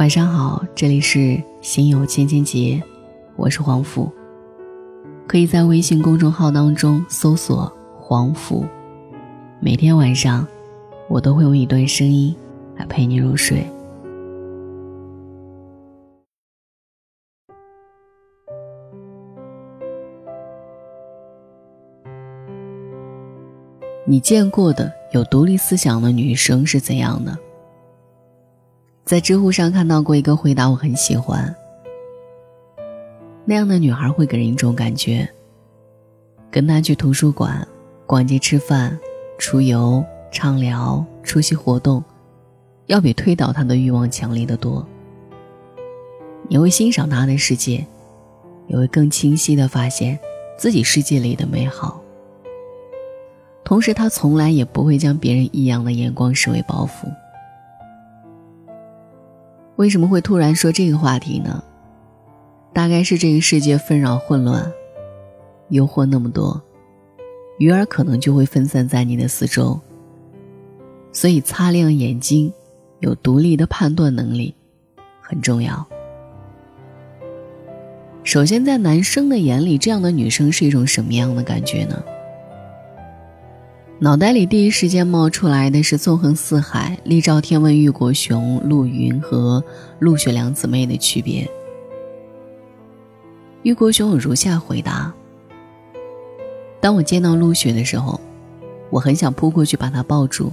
晚上好，这里是心有千千结，我是黄甫。可以在微信公众号当中搜索“黄甫”，每天晚上我都会用一段声音来陪你入睡。你见过的有独立思想的女生是怎样的？在知乎上看到过一个回答，我很喜欢。那样的女孩会给人一种感觉：跟她去图书馆、逛街、吃饭、出游、畅聊、出席活动，要比推倒她的欲望强烈的多。你会欣赏她的世界，也会更清晰的发现自己世界里的美好。同时，她从来也不会将别人异样的眼光视为包袱。为什么会突然说这个话题呢？大概是这个世界纷扰混乱，诱惑那么多，鱼儿可能就会分散在你的四周。所以，擦亮眼睛，有独立的判断能力，很重要。首先，在男生的眼里，这样的女生是一种什么样的感觉呢？脑袋里第一时间冒出来的是纵横四海，厉兆天问玉国雄、陆云和陆雪两姊妹的区别。玉国雄有如下回答：当我见到陆雪的时候，我很想扑过去把她抱住；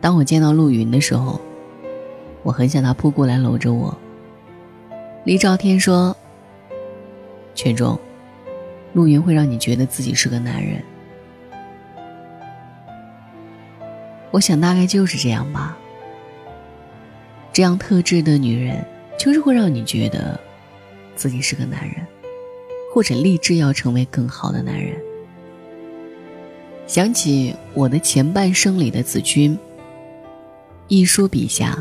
当我见到陆云的时候，我很想他扑过来搂着我。厉兆天说：“权重，陆云会让你觉得自己是个男人。”我想大概就是这样吧。这样特质的女人，就是会让你觉得，自己是个男人，或者立志要成为更好的男人。想起我的前半生里的子君，一书笔下，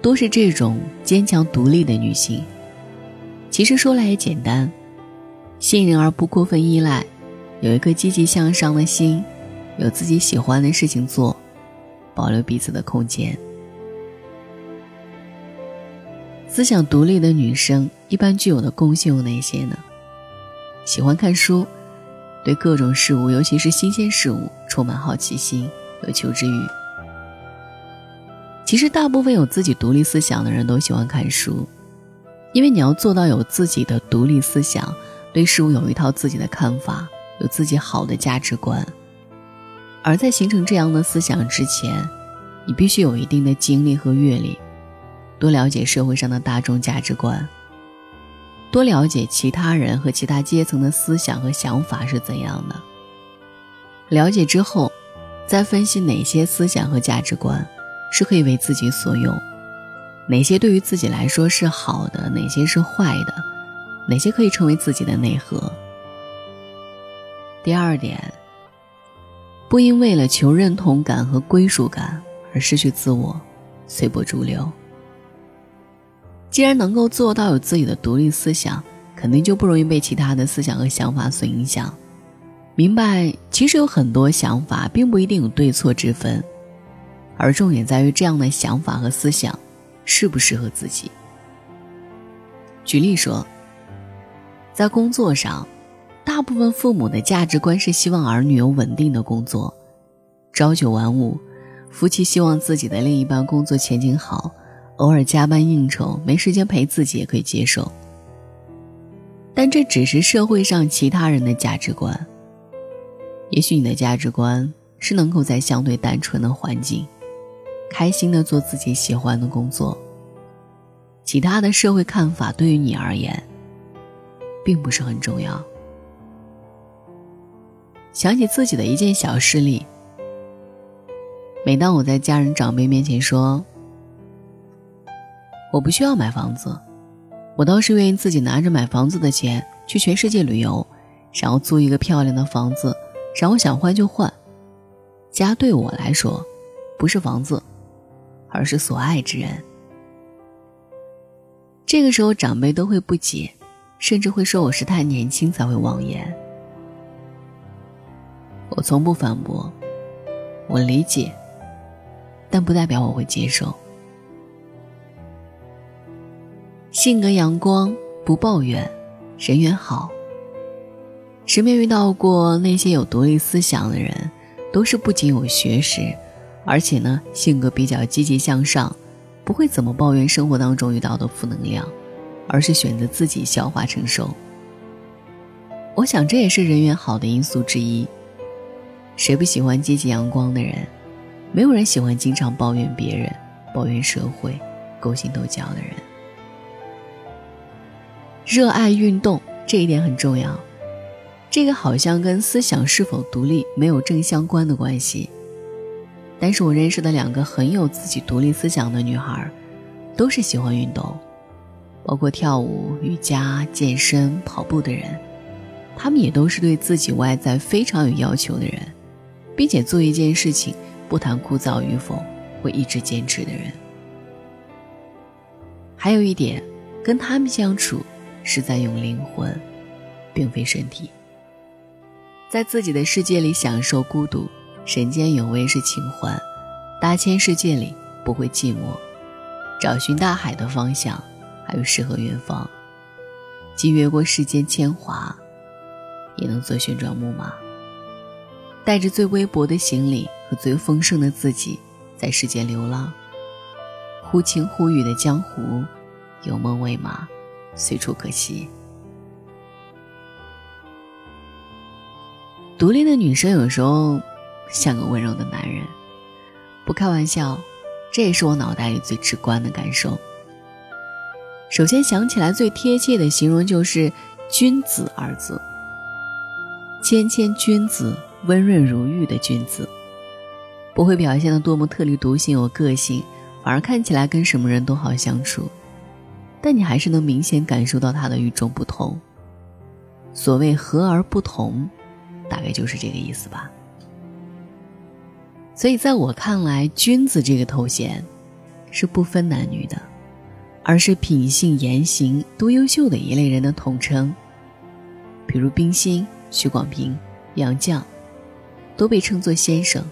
都是这种坚强独立的女性。其实说来也简单，信任而不过分依赖，有一颗积极向上的心，有自己喜欢的事情做。保留彼此的空间。思想独立的女生一般具有的共性有哪些呢？喜欢看书，对各种事物，尤其是新鲜事物，充满好奇心，有求知欲。其实，大部分有自己独立思想的人都喜欢看书，因为你要做到有自己的独立思想，对事物有一套自己的看法，有自己好的价值观。而在形成这样的思想之前，你必须有一定的经历和阅历，多了解社会上的大众价值观，多了解其他人和其他阶层的思想和想法是怎样的。了解之后，再分析哪些思想和价值观是可以为自己所用，哪些对于自己来说是好的，哪些是坏的，哪些可以成为自己的内核。第二点。不因为了求认同感和归属感而失去自我，随波逐流。既然能够做到有自己的独立思想，肯定就不容易被其他的思想和想法所影响。明白，其实有很多想法并不一定有对错之分，而重点在于这样的想法和思想适不适合自己。举例说，在工作上。大部分父母的价值观是希望儿女有稳定的工作，朝九晚五；夫妻希望自己的另一半工作前景好，偶尔加班应酬，没时间陪自己也可以接受。但这只是社会上其他人的价值观。也许你的价值观是能够在相对单纯的环境，开心的做自己喜欢的工作。其他的社会看法对于你而言，并不是很重要。想起自己的一件小事例。每当我在家人长辈面前说我不需要买房子，我倒是愿意自己拿着买房子的钱去全世界旅游，然后租一个漂亮的房子，然后想换就换。家对我来说，不是房子，而是所爱之人。这个时候，长辈都会不解，甚至会说我是太年轻才会妄言。我从不反驳，我理解，但不代表我会接受。性格阳光，不抱怨，人缘好。身边遇到过那些有独立思想的人，都是不仅有学识，而且呢性格比较积极向上，不会怎么抱怨生活当中遇到的负能量，而是选择自己消化承受。我想这也是人缘好的因素之一。谁不喜欢积极阳光的人？没有人喜欢经常抱怨别人、抱怨社会、勾心斗角的人。热爱运动这一点很重要，这个好像跟思想是否独立没有正相关的关系。但是我认识的两个很有自己独立思想的女孩，都是喜欢运动，包括跳舞、瑜伽、健身、跑步的人，她们也都是对自己外在非常有要求的人，并且做一件事情。不谈枯燥与否，会一直坚持的人。还有一点，跟他们相处是在用灵魂，并非身体。在自己的世界里享受孤独，人间有味是情欢，大千世界里不会寂寞。找寻大海的方向，还有诗和远方。既越过世间铅华，也能做旋转木马。带着最微薄的行李和最丰盛的自己，在世间流浪。忽晴忽雨的江湖，有梦为马，随处可栖。独立的女生有时候像个温柔的男人，不开玩笑，这也是我脑袋里最直观的感受。首先想起来最贴切的形容就是“君子”二字，谦谦君子。温润如玉的君子，不会表现的多么特立独行、有个性，反而看起来跟什么人都好相处。但你还是能明显感受到他的与众不同。所谓和而不同，大概就是这个意思吧。所以在我看来，君子这个头衔，是不分男女的，而是品性言行都优秀的一类人的统称。比如冰心、许广平、杨绛。都被称作先生，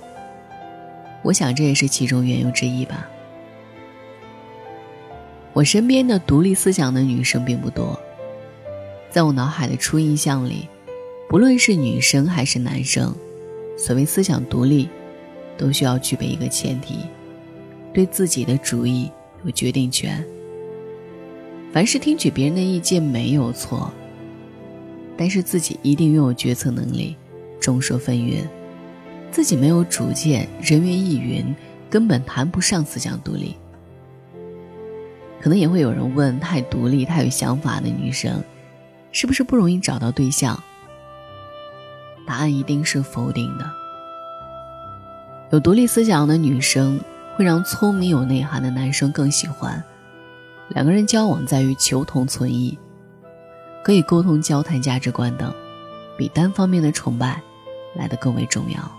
我想这也是其中缘由之一吧。我身边的独立思想的女生并不多，在我脑海的初印象里，不论是女生还是男生，所谓思想独立，都需要具备一个前提：对自己的主意有决定权。凡是听取别人的意见没有错，但是自己一定拥有决策能力，众说纷纭。自己没有主见，人云亦云，根本谈不上思想独立。可能也会有人问：太独立、太有想法的女生，是不是不容易找到对象？答案一定是否定的。有独立思想的女生会让聪明有内涵的男生更喜欢。两个人交往在于求同存异，可以沟通、交谈价值观等，比单方面的崇拜来得更为重要。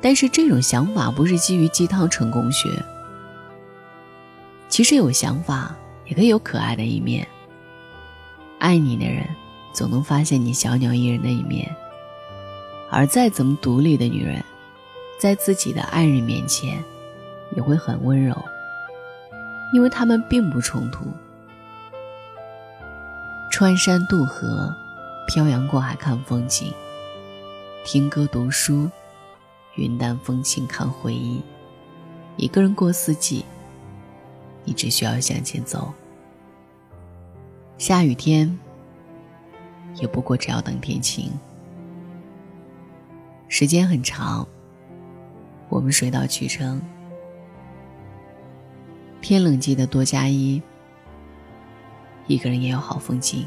但是这种想法不是基于鸡汤成功学。其实有想法也可以有可爱的一面。爱你的人总能发现你小鸟依人的一面，而再怎么独立的女人，在自己的爱人面前也会很温柔，因为他们并不冲突。穿山渡河，漂洋过海看风景，听歌读书。云淡风轻看回忆，一个人过四季。你只需要向前走。下雨天，也不过只要等天晴。时间很长，我们水到渠成。天冷记得多加衣。一个人也有好风景。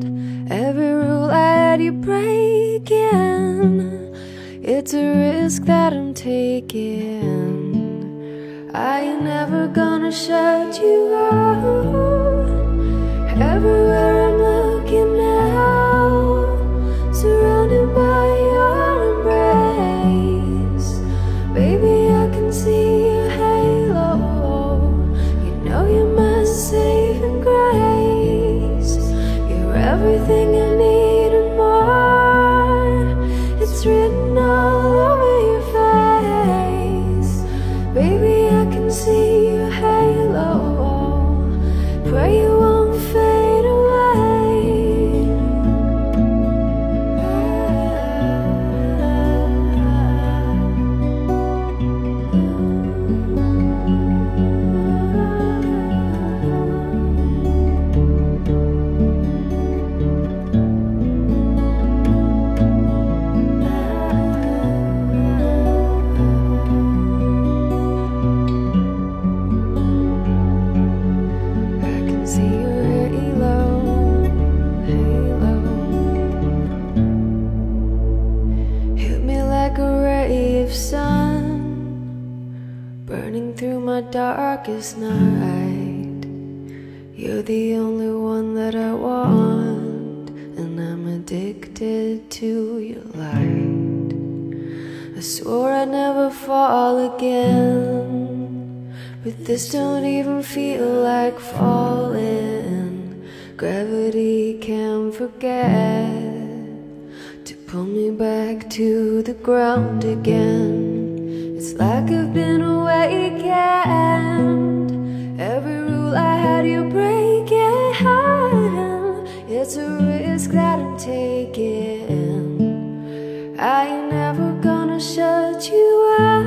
Every rule I had you breaking. It's a risk that I'm taking. I ain't never gonna shut you out. Everywhere I'm looking living sun, burning through my darkest night. You're the only one that I want, and I'm addicted to your light. I swore I'd never fall again. But this don't even feel like falling. Gravity can forget to the ground again. It's like I've been awakened. Every rule I had you breaking. It's a risk that I'm taking. I ain't never gonna shut you out.